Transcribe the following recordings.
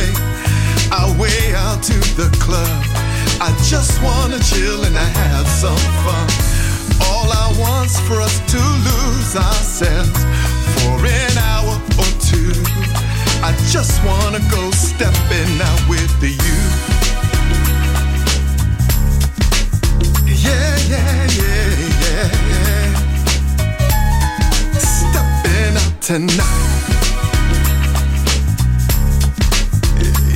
Sunday, our way out to the club. I just wanna chill and I have some fun. All I want's for us to lose ourselves for an hour or two. I just wanna go stepping out with you. Yeah, yeah, yeah, yeah, yeah. Stepping out tonight.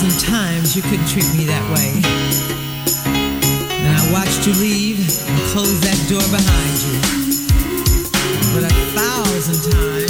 thousand times you couldn't treat me that way. And I watched you leave and close that door behind you. But a thousand times.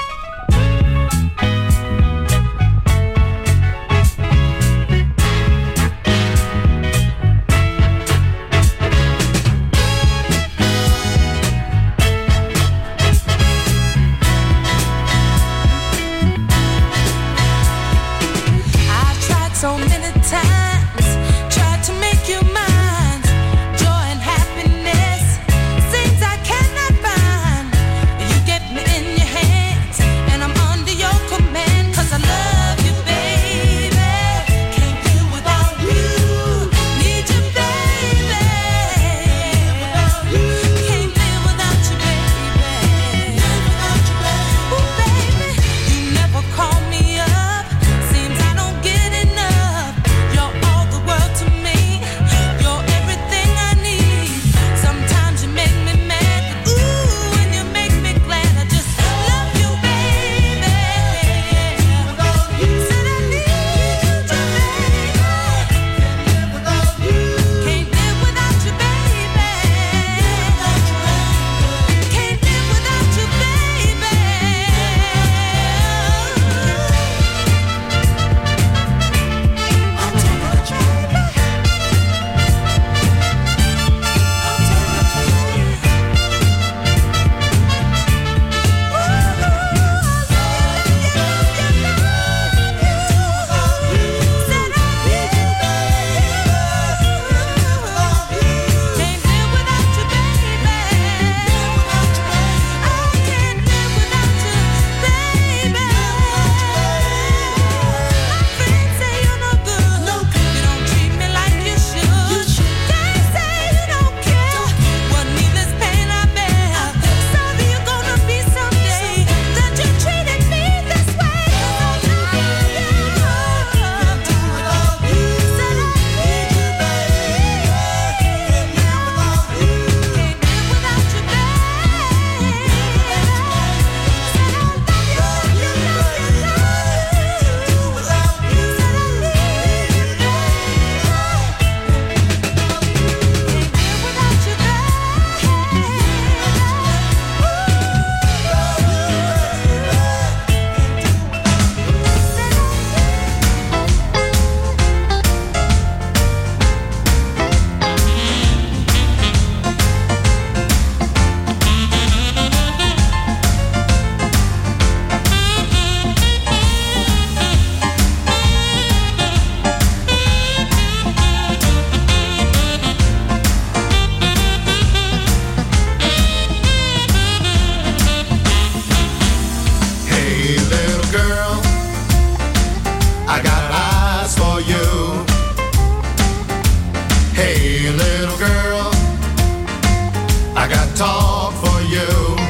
for you.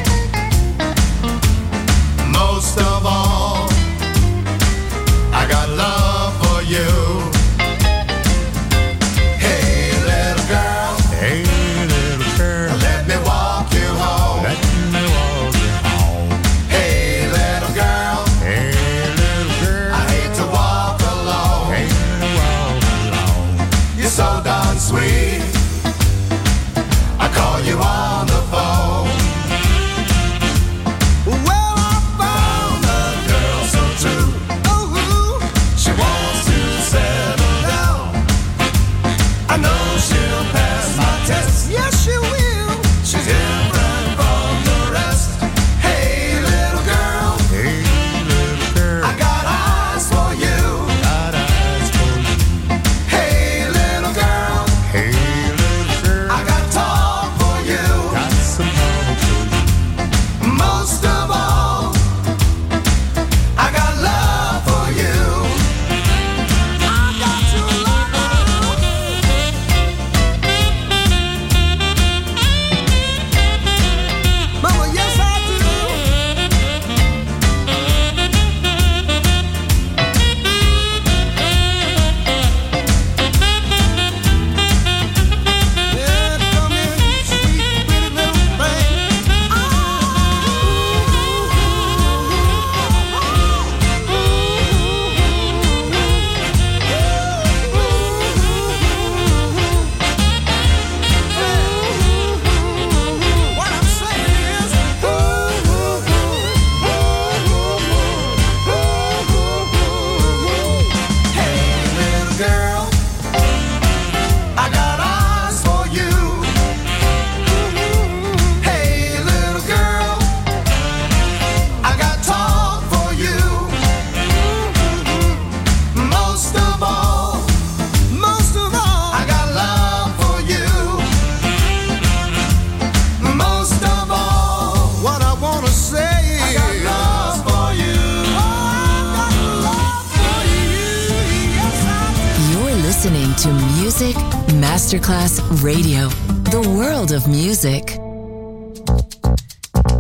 Radio, the world of music.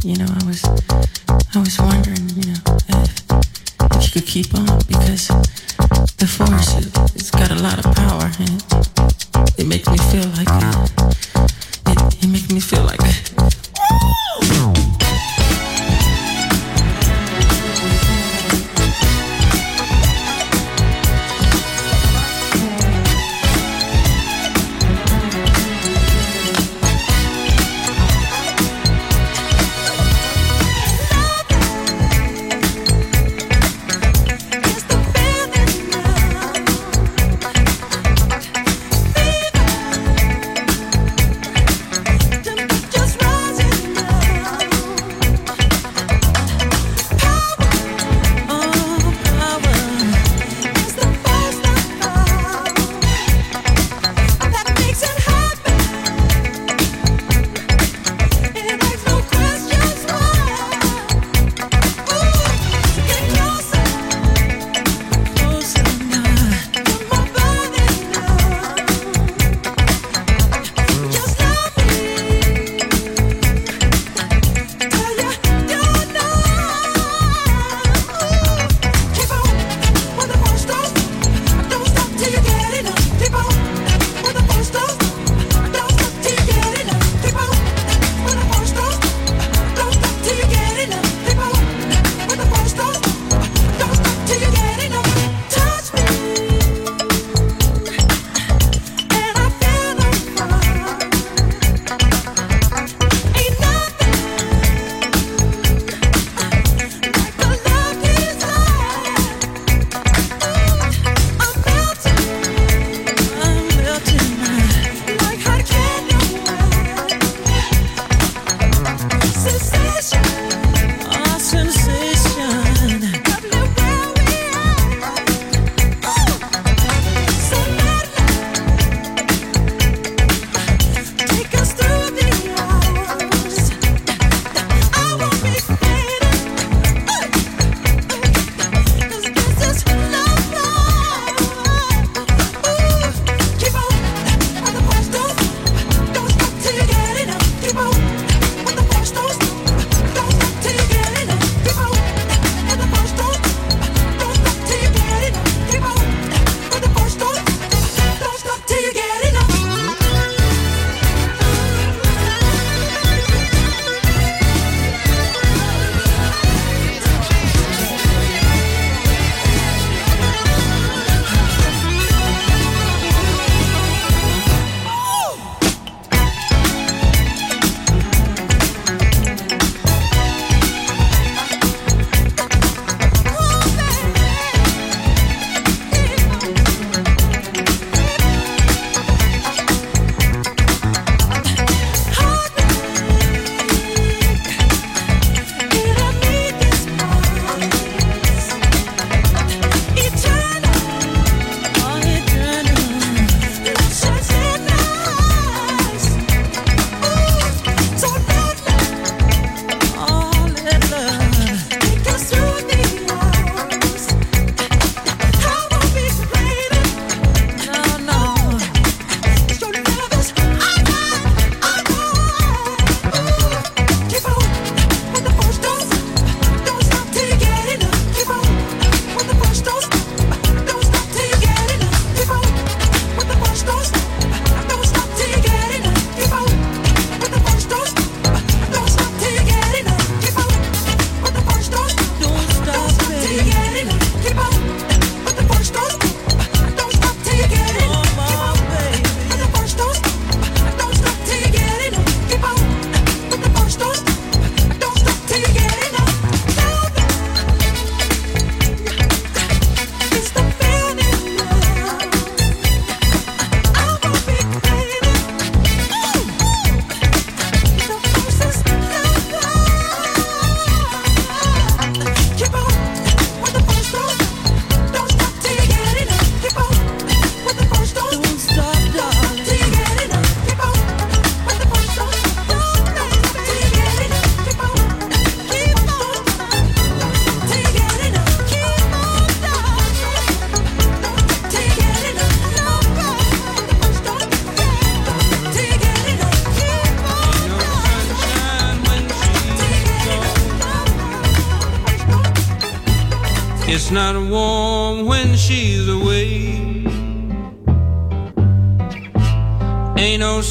You know, I was, I was wondering, you know, if, if you could keep on because the force, it, it's got a lot of power and it,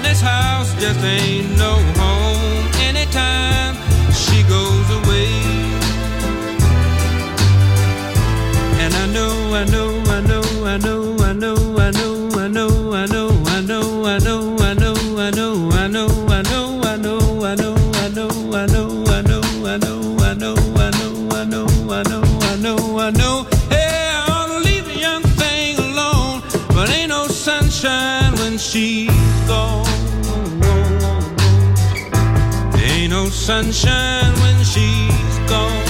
and this house just ain't no home anytime she goes away. And I know, I know, I know, I know, I know, sunshine when she's gone.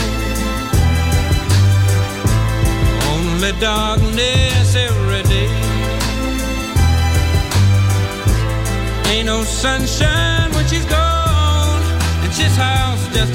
Only darkness every day. Ain't no sunshine when she's gone, and this house just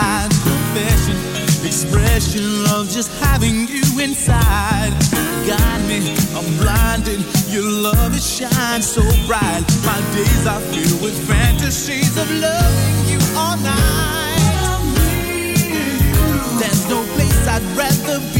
find expression of just having you inside. Guide me, I'm blinded. Your love it shines so bright. My days are filled with fantasies of loving you all night. There's no place I'd rather be.